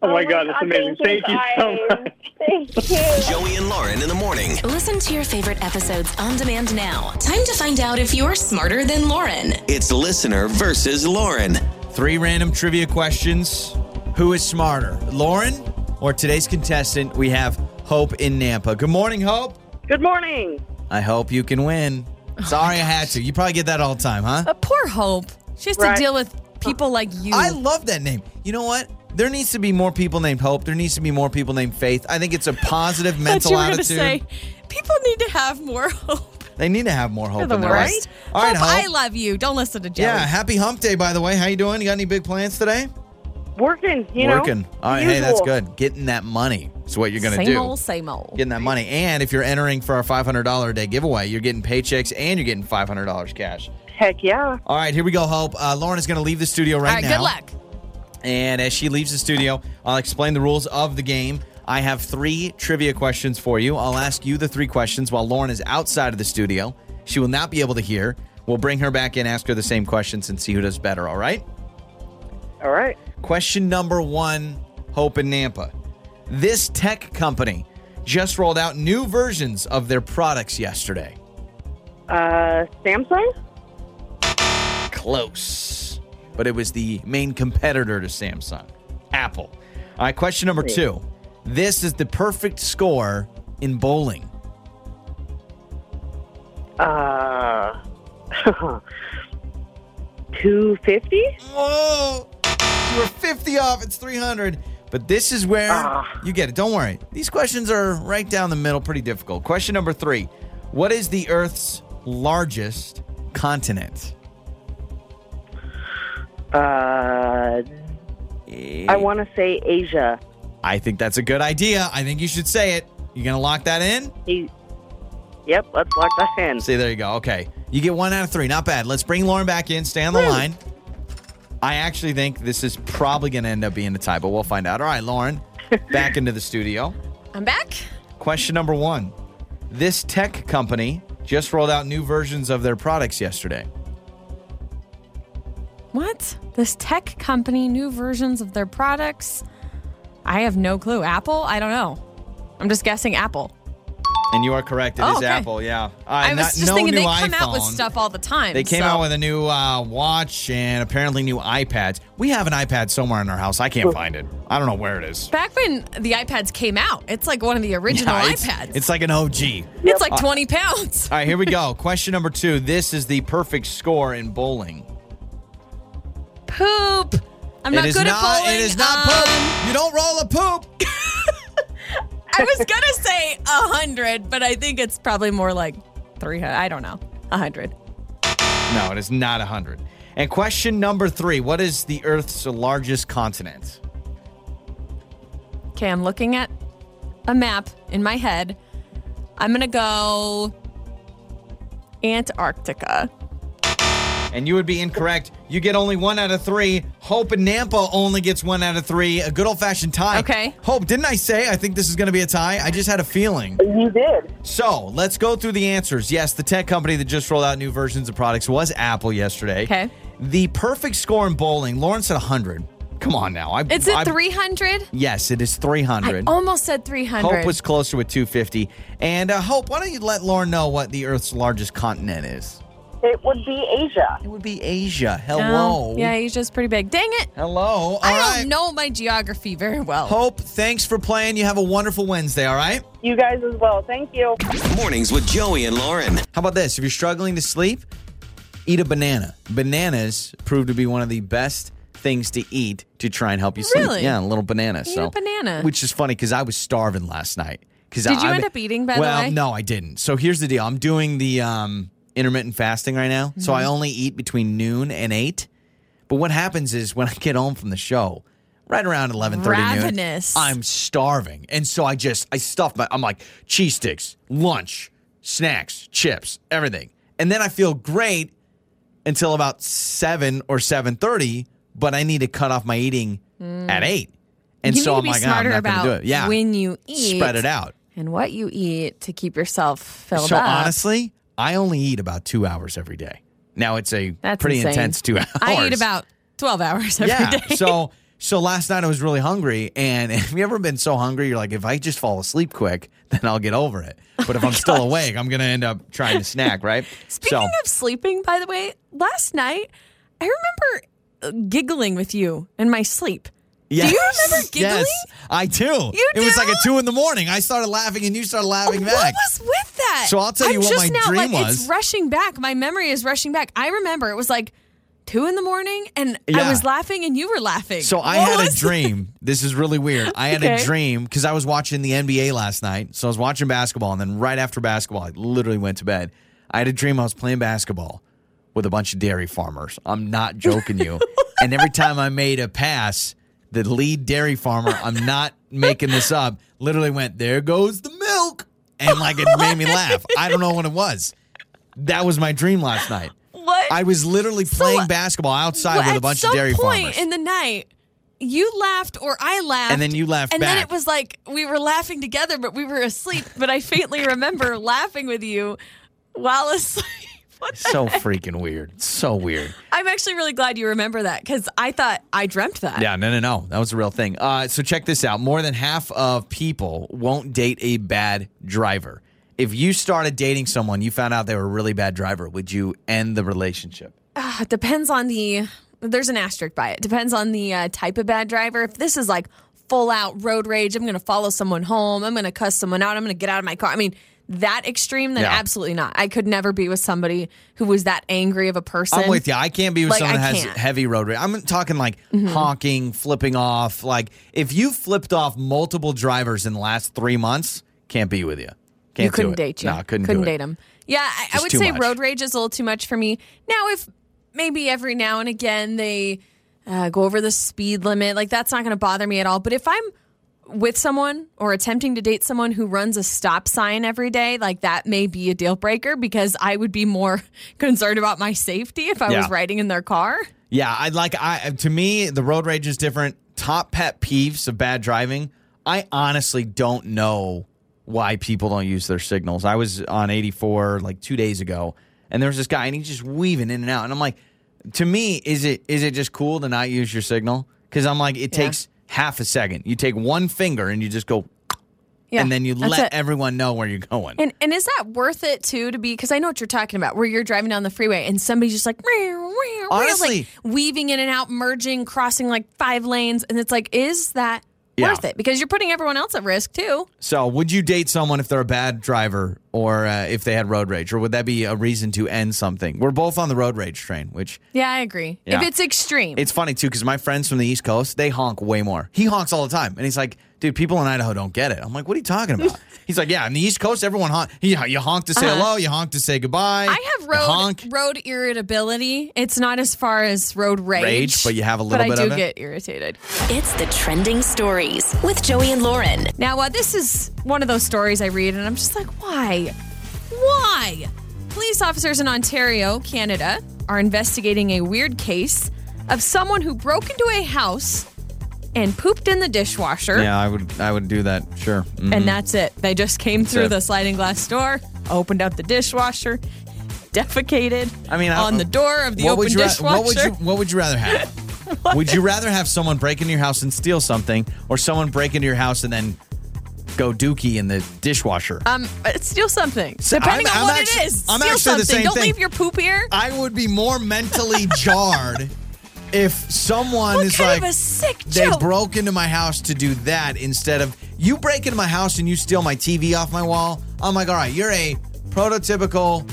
Oh my God, that's amazing. Thank you so much. Thank you. Joey and Lauren in the morning. Listen to your favorite episodes on demand now. Time to find out if you're smarter than Lauren. It's listener versus Lauren. Three random trivia questions. Who is smarter, Lauren or today's contestant? We have Hope in Nampa. Good morning, Hope. Good morning. I hope you can win. Oh Sorry I had to. You probably get that all the time, huh? But poor Hope. She has Right. to deal with people like you. I love that name. You know what? There needs to be more people named Hope. There needs to be more people named Faith. I think it's a positive Thought mental you were gonna attitude. say people need to have more hope. They need to have more hope They're in the their life. worst. All right, Hope, I love you. Don't listen to Joey. Yeah, happy hump day, by the way. How you doing? You got any big plans today? Working, you know. Working. All right, hey, that's usual. good. Getting that money is what you're going to do. same do. old, same old. Getting that money. And if you're entering for our $500 a day giveaway, you're getting paychecks and you're getting $500 cash. Heck yeah. All right, here we go, Hope. Uh, Lauren is going to leave the studio All right, right, now. good luck. And as she leaves the studio, I'll explain the rules of the game. I have three trivia questions for you. I'll ask you the three questions while Lauren is outside of the studio. She will not be able to hear. We'll bring her back in, ask her the same questions, and see who does better, all right? All right. Question number one Hope and Nampa. This tech company just rolled out new versions of their products yesterday. Uh, Samsung? Close. But it was the main competitor to Samsung, Apple. All right, question number two. This is the perfect score in bowling. Uh, 250? Whoa! You were 50 off. It's 300. But this is where Ah. you get it. Don't worry. These questions are right down the middle, pretty difficult. Question number three What is the Earth's largest continent? Uh, I want to say Asia. I think that's a good idea. I think you should say it. You gonna lock that in? He, yep, let's lock that in. See, there you go. Okay. You get one out of three. Not bad. Let's bring Lauren back in. Stay on the line. I actually think this is probably going to end up being a tie, but we'll find out. All right, Lauren, back into the studio. I'm back. Question number one This tech company just rolled out new versions of their products yesterday. What? This tech company, new versions of their products? I have no clue. Apple? I don't know. I'm just guessing Apple. And you are correct. It is Oh, okay. Apple, yeah. Uh, I was not- just no thinking new they come out with stuff all the time. They came so- out with a new uh, watch and apparently new iPads. We have an iPad somewhere in our house. I can't find it. I don't know where it is. Back when the iPads came out, it's like one of the original Yeah, it's, iPads. it's like an OG. It's like 20 pounds. All right, here we go. Question number two. This is the perfect score in bowling. Poop. I'm not it is good not, at bowling. It is not Um, poop. You don't roll a poop. I was gonna say a hundred, but I think it's probably more like three hundred. I don't know. A hundred. No, it is not a 100. And question number three. What is the Earth's largest continent? Okay, I'm looking at a map in my head. I'm gonna go Antarctica. And you would be incorrect. You get only one out of three. Hope and Nampa only gets one out of three. A good old fashioned tie. Okay. Hope, didn't I say I think this is going to be a tie? I just had a feeling. You did. So let's go through the answers. Yes, the tech company that just rolled out new versions of products was Apple yesterday. Okay. The perfect score in bowling, Lauren said 100. Come on now. I, Is it I- 300? Yes, it is I 300. almost said 300. Hope was closer with 250. And uh, Hope, why don't you let Lauren know what the Earth's largest continent is? It would be Asia. It would be Asia. No. Hello. Yeah, Asia's pretty big. Dang it. Hello. All I right. don't know my geography very well. Hope, thanks for playing. You have a wonderful Wednesday, all right? You guys as well. Thank you. Mornings with Joey and Lauren. How about this? If you're struggling to sleep, eat a banana. Bananas prove to be one of the best things to eat to try and help you sleep. Really? Yeah, a little banana. Eat so, a banana. Which is funny because I was starving last night. Because Did you I, end up eating, by the well, no, I didn't. So here's the deal. I'm doing the um, intermittent fasting right now. So Mm-hmm. I only eat between noon and eight. But what happens is when I get home from the show, right around 11:30 Ravenous. noon, I'm starving. And so I just I stuff my I'm like cheese sticks, lunch, snacks, chips, everything. And then I feel great until about 7 or 7:30, but I need to cut off my eating at 8. And Mm. you so I'm like, oh, I'm not going to do it. Yeah. when you eat. Spread it out. And what you eat to keep yourself filled So up. So honestly, I only eat about 2 hours every day. Now it's a That's pretty insane. intense 2 hours. I eat about 12 hours every day. yeah. So so last night I was really hungry, and have you ever been so hungry you're like, if I just fall asleep quick, then I'll get over it. But if I'm oh still awake, I'm gonna end up trying to snack, right? Speaking so of sleeping, by the way, last night I remember giggling with you in my sleep. Yes, Do you remember giggling? Yes, I do. You it was like at two in the morning. I started laughing, and you started laughing What back. What was with that? So I'll tell you I'm what just my now, dream like, was. It's rushing back. My memory is rushing back. I remember it was like two in the morning, and I was laughing, and you were laughing. So I had a dream. This is really weird. I had a dream because I was watching the NBA last night. So I was watching basketball, and then right after basketball, I literally went to bed. I had a dream I was playing basketball with a bunch of dairy farmers. I'm not joking you. and every time I made a pass, the lead dairy farmer, I'm not making this up, literally went, There goes the milk. And like it made me laugh. I don't know what it was. That was my dream last night. What? I was literally playing uh, basketball outside with a bunch of dairy point farmers. in the night, you laughed or I laughed, And then you laughed and then it was like we were laughing together, but we were asleep. But I faintly remember laughing with you while asleep. What so freaking weird. So weird. I'm actually really glad you remember that because I thought I dreamt that. Yeah, no, no, no. That was a real thing. Uh, so check this out. More than half of people won't date a bad driver. If you started dating someone, you found out they were a really bad driver, would you end the relationship? It depends on the. There's an asterisk by it. Depends on the uh, type of bad driver. If this is like full out road rage, I'm going to follow someone home. I'm going to cuss someone out. I'm going to get out of my car. I mean, that extreme, then Yeah. absolutely not. I could never be with somebody who was that angry of a person. I'm with you. I can't be with Like, someone I that has can't. Mm-hmm. heavy road rage. I'm talking like honking, flipping off. Like if you flipped off multiple drivers in the last three months, can't be with you. Can't you couldn't date you. No, couldn't, couldn't do date him. Yeah, I, I would say much. road rage is a little too much for me. Now, if maybe every now and again they uh, go over the speed limit, like that's not going to bother me at all. But if I'm with someone or attempting to date someone who runs a stop sign every day, like that may be a deal breaker because I would be more concerned about my safety if I Yeah. was riding in their car. Yeah, I'd like I to me the road rage is different. Top pet peeves of bad driving. I honestly don't know why people don't use their signals. I was on 84 like 2 days ago and there was this guy and he's just weaving in and out and I'm like to me is it is it just cool to not use your signal? Cuz I'm like it Yeah. takes half a second. You take one finger and you just go Yeah, and then you let it. everyone know where you're going. And and is that worth it too to be? Because I know what you're talking about, where you're driving down the freeway and somebody's just like, "Meow, meow, meow," Honestly- like weaving in and out, merging, crossing like five lanes, and it's like, is that Yeah. worth it? Because you're putting everyone else at risk too. So, would you date someone if they're a bad driver or uh, if they had road rage, or would that be a reason to end something? We're both on the road rage train, which Yeah, I agree. Yeah. If it's extreme, it's funny too because my friends from the East Coast they honk way more. He honks all the time, and he's like, "Dude, people in Idaho don't get it." I'm like, "What are you talking about?" he's like, "Yeah, in the East Coast, everyone honk. You, you honk to say Uh-huh. hello, you honk to say goodbye. I have road honk." road irritability. It's not as far as road rage, Rage, but you have a little but bit I do of it? get irritated. It's the trending stories with Joey and Lauren. Now, uh, this is one of those stories I read, and I'm just like, why? Why? Police officers in Ontario, Canada, are investigating a weird case of someone who broke into a house and pooped in the dishwasher. Yeah, I would I would do that. Sure. Mhm. And that's it. They just came through it. the sliding glass door, opened up the dishwasher, defecated I mean, I- on the door of the what open would you ra- what would you what would you rather have? would you rather have someone break into your house and steal something, or someone break into your house and then go dookie in the dishwasher? um, steal something. So Depending I'm- on I'm what actu- it is. I'm steal actually the something. same Don't thing. leave your poop here. I would be more mentally jarred if someone What is kind like of a sick they joke? broke into my house to do that instead of you break into my house and you steal my TV off my wall. I'm like, all right, you're a prototypical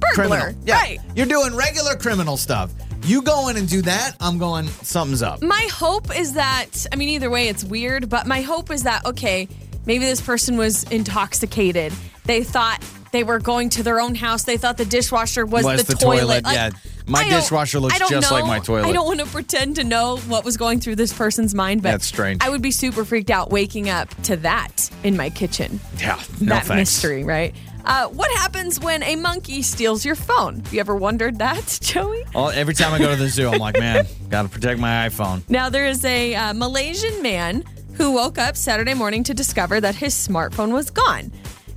Burglar. criminal. Yeah, Right. you're doing regular criminal stuff. You go in and do that, I'm going something's up. My hope is that, I mean, either way, it's weird, but my hope is that, okay, maybe this person was intoxicated. They thought they were going to their own house. They thought the dishwasher was, Was the, the toilet. toilet, Like, yeah. My dishwasher looks just like my toilet. I don't want to pretend to know what was going through this person's mind, but That's strange. I would be super freaked out waking up to that in my kitchen. Yeah, no that thanks. mystery, right? Uh, what happens when a monkey steals your phone? You ever wondered that, Joey? Well, every time I go to the zoo, I'm like, man, got to protect my iPhone. Now, there is a uh, Malaysian man who woke up Saturday morning to discover that his smartphone was gone.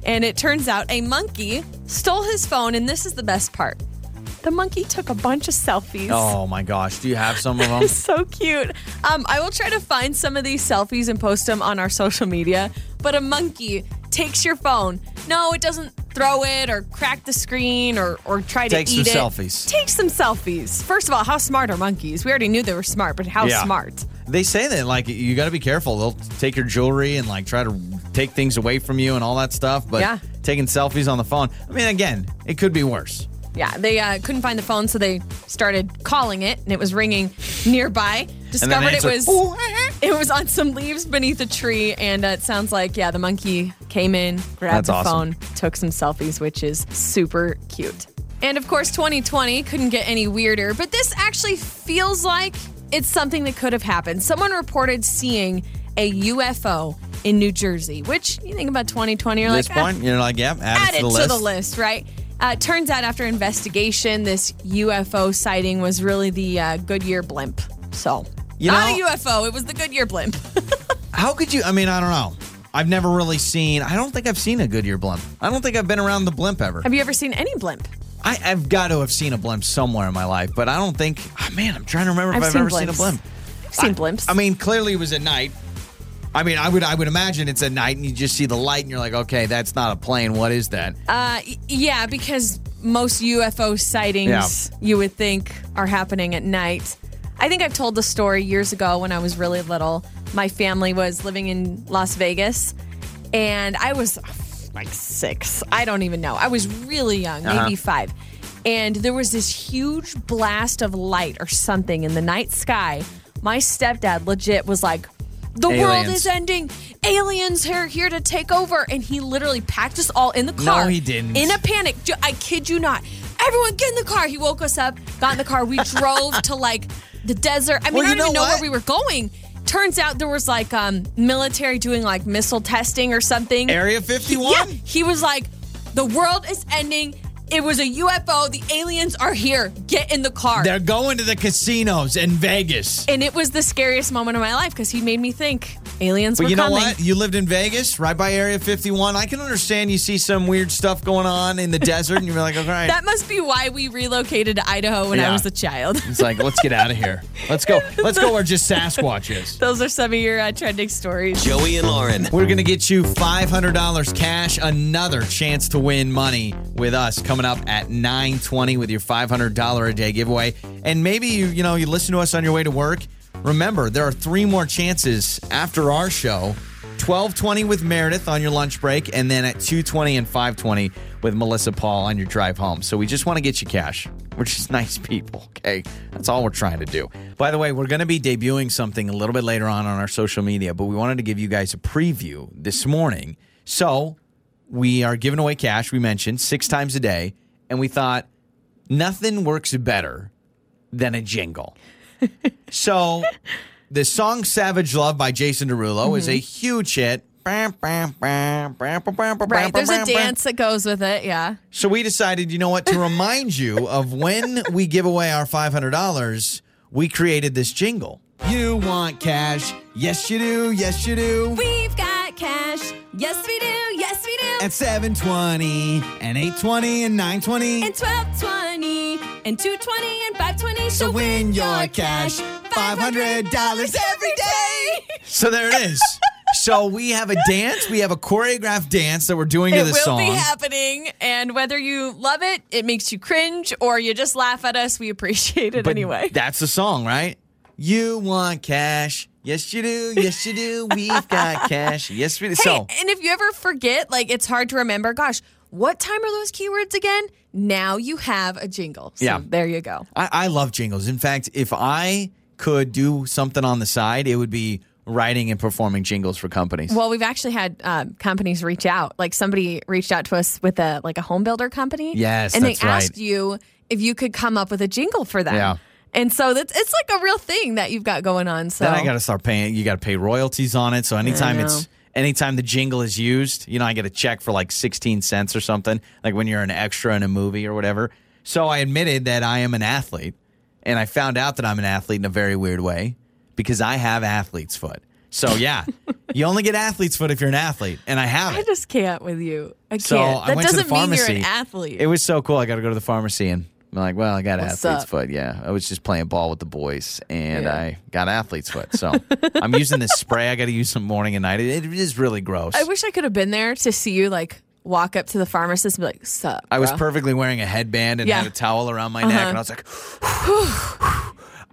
And it turns out a monkey stole his phone, and this is the best part. The monkey took a bunch of selfies. Oh my gosh, do you have some of them? It's so cute. Um, I will try to find some of these selfies and post them on our social media. But a monkey takes your phone. No, it doesn't throw it or crack the screen or, or try Takes to eat some it. selfies. Take some selfies. First of all, how smart are monkeys? We already knew they were smart, but how Yeah. smart? They say that like you got to be careful. They'll take your jewelry and like try to take things away from you and all that stuff. But Yeah. taking selfies on the phone. I mean, again, it could be worse. Yeah, they uh, couldn't find the phone, so they started calling it, and it was ringing nearby. Discovered it was "Ooh, it was on some leaves beneath a tree, and uh, it sounds like yeah, the monkey came in, grabbed That's the awesome. phone, took some selfies, which is super cute. And of course, 2020 couldn't get any weirder, but this actually feels like it's something that could have happened. Someone reported seeing a UFO in New Jersey, which you think about 2020, you're At this like, ah, you're like, yep, add, add it to the it list. to the list, right? Uh, turns out after investigation, this UFO sighting was really the uh, Goodyear blimp. So, You not know- a UFO, it was the Goodyear blimp. How could you? I mean, I don't know. I've never really seen. I don't think I've seen a Goodyear blimp. I don't think I've been around the blimp ever. Have you ever seen any blimp? I, I've got to have seen a blimp somewhere in my life, but I don't think. Oh, man, I'm trying to remember if I've I've ever seen a blimp. I've seen blimps. I mean, clearly it was at night. I mean, I would I would imagine it's at night, and you just see the light, and you're like, okay, that's not a plane. What is that? Uh, yeah, because most UFO sightings you would think are happening at night. I think I've told the story years ago when I was really little. My family was living in Las Vegas, and I was like six. I don't even know. I was really young, Uh-huh. maybe five. And there was this huge blast of light or something in the night sky. My stepdad legit was like, the world is ending. Aliens are here to take over. And he literally packed us all in the car. No, he didn't. In a panic. I kid you not. Everyone get in the car. He woke us up, got in the car. We drove to like the desert. I mean, Well, I don't even know know where we were going. Turns out there was like um military doing like missile testing or something. Area 51? Yeah. He was like, the world is ending. It was a UFO. The aliens are here. Get in the car. They're going to the casinos in Vegas. and it was the scariest moment of my life because he made me think aliens But were you know coming. what? You lived in Vegas, right by Area 51. I can understand you see some weird stuff going on in the desert, and you're like, all right. That must be why we relocated to Idaho when I was a child. it's like, let's get out of here. Let's go. Let's go where just Sasquatch is. Those are some of your uh, trending stories. Joey and Lauren. We're going to get you $500 cash, another chance to win money with us coming up at 920 with your $500 a day giveaway. And maybe you, you know, you listen to us on your way to work. Remember, there are three more chances after our show. 1220 with Meredith on your lunch break, and then at 220 and 520 with Melissa Paul on your drive home. So we just want to get you cash. We're just nice people, okay? That's all we're trying to do. By the way, we're going to be debuting something a little bit later on on our social media, but we wanted to give you guys a preview this morning. So we are giving away cash, we mentioned, six times a day, and we thought nothing works better than a jingle. So the song Savage Love by Jason Derulo is mm-hmm. a huge hit. Right. There's a dance that goes with it. Yeah. So we decided, you know what, to remind you of when we give away our $500, we created this jingle. You want cash? Yes, you do. Yes, you do. We've got cash. Yes, we do. Yes, we do. At 720 and 820 and 920. And 1220 and 220 and 520. So win your cash, $500 every day. So there it is. so we have a dance. We have a choreographed dance that we're doing to It the will song. be happening. And whether you love it, it makes you cringe, or you just laugh at us, we appreciate it But anyway. That's the song, right? You want cash. Yes, you do. Yes, you do. We've got cash. Yes, we do. Hey, So and if you ever forget, like it's hard to remember, gosh, what time are those keywords again? Now you have a jingle. So Yeah. there you go. I, I love jingles. In fact, if I could do something on the side, it would be writing and performing jingles for companies. Well, we've actually had um, companies reach out. Like somebody reached out to us with a like a home builder company. Yes, and they right. asked you if you could come up with a jingle for them. Yeah. And so that's it's like a real thing that you've got going on. So then I got to start paying. You got to pay royalties on it. So anytime it's anytime the jingle is used, you know, I get a check for like sixteen cents or something. Like when you're an extra in a movie or whatever. So I admitted that I am an athlete, and I found out that I'm an athlete in a very weird way because I have athlete's foot. So yeah, you only get athlete's foot if you're an athlete, and I have it. I just can't with you. I can't. So that went to the doesn't mean you're an athlete. It was so cool. I got to go to the pharmacy and I'm like, well, I got What's athlete's up? foot. Yeah, I was just playing ball with the boys and Yeah. I got athlete's foot. So I'm using this spray. I got to use some morning and night. It, it is really gross. I wish I could have been there to see you like walk up to the pharmacist and be like, "Sup?" I was perfectly wearing a headband and Yeah. had a towel around my neck, Uh-huh. and I was like,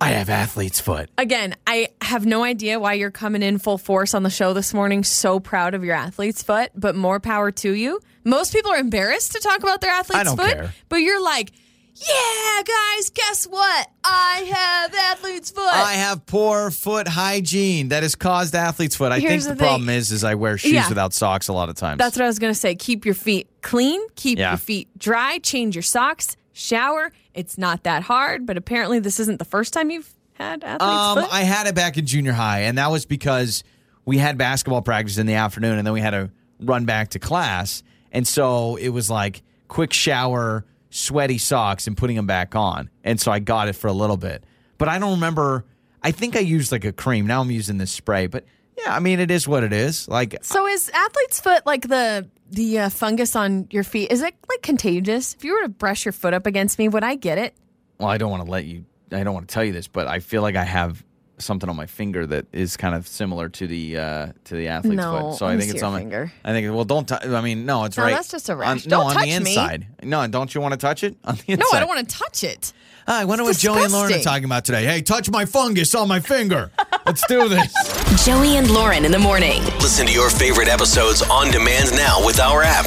I have athlete's foot. Again, I have no idea why you're coming in full force on the show this morning. So proud of your athlete's foot, but more power to you. Most people are embarrassed to talk about their athlete's foot, care. but you're like, yeah, guys, guess what? I have athlete's foot. I have poor foot hygiene that has caused athlete's foot. I Here's think the, the problem is, is I wear shoes Yeah. without socks a lot of times. That's what I was going to say. Keep your feet clean, keep Yeah. your feet dry, change your socks, shower. It's not that hard, but apparently this isn't the first time you've had athlete's Um, foot. I had it back in junior high, and that was because we had basketball practice in the afternoon, and then we had to run back to class, and so it was like quick shower, sweaty socks, and putting them back on, and so I got it for a little bit, but I don't remember. I think I used like a cream. Now I'm using this spray, but yeah, I mean it is what it is. Like So is athlete's foot like the the uh, fungus on your feet? Is it like contagious? If you were to brush your foot up against me, would I get it? well, I don't want to let you. I don't want to tell you this, but I feel like I have something on my finger that is kind of similar to the uh to the athlete's No, foot. So I think it's on my finger. I think well, don't. T- I mean, no, it's No, right. that's just a on- rash. no, Don't on touch the me. inside. No, don't you want to touch it on the inside? No, I don't want to touch it. I wonder what It's Joey and Lauren are talking about today. Hey, touch my fungus on my finger. Let's do this. Joey and Lauren in the morning. Listen to your favorite episodes on demand now with our app.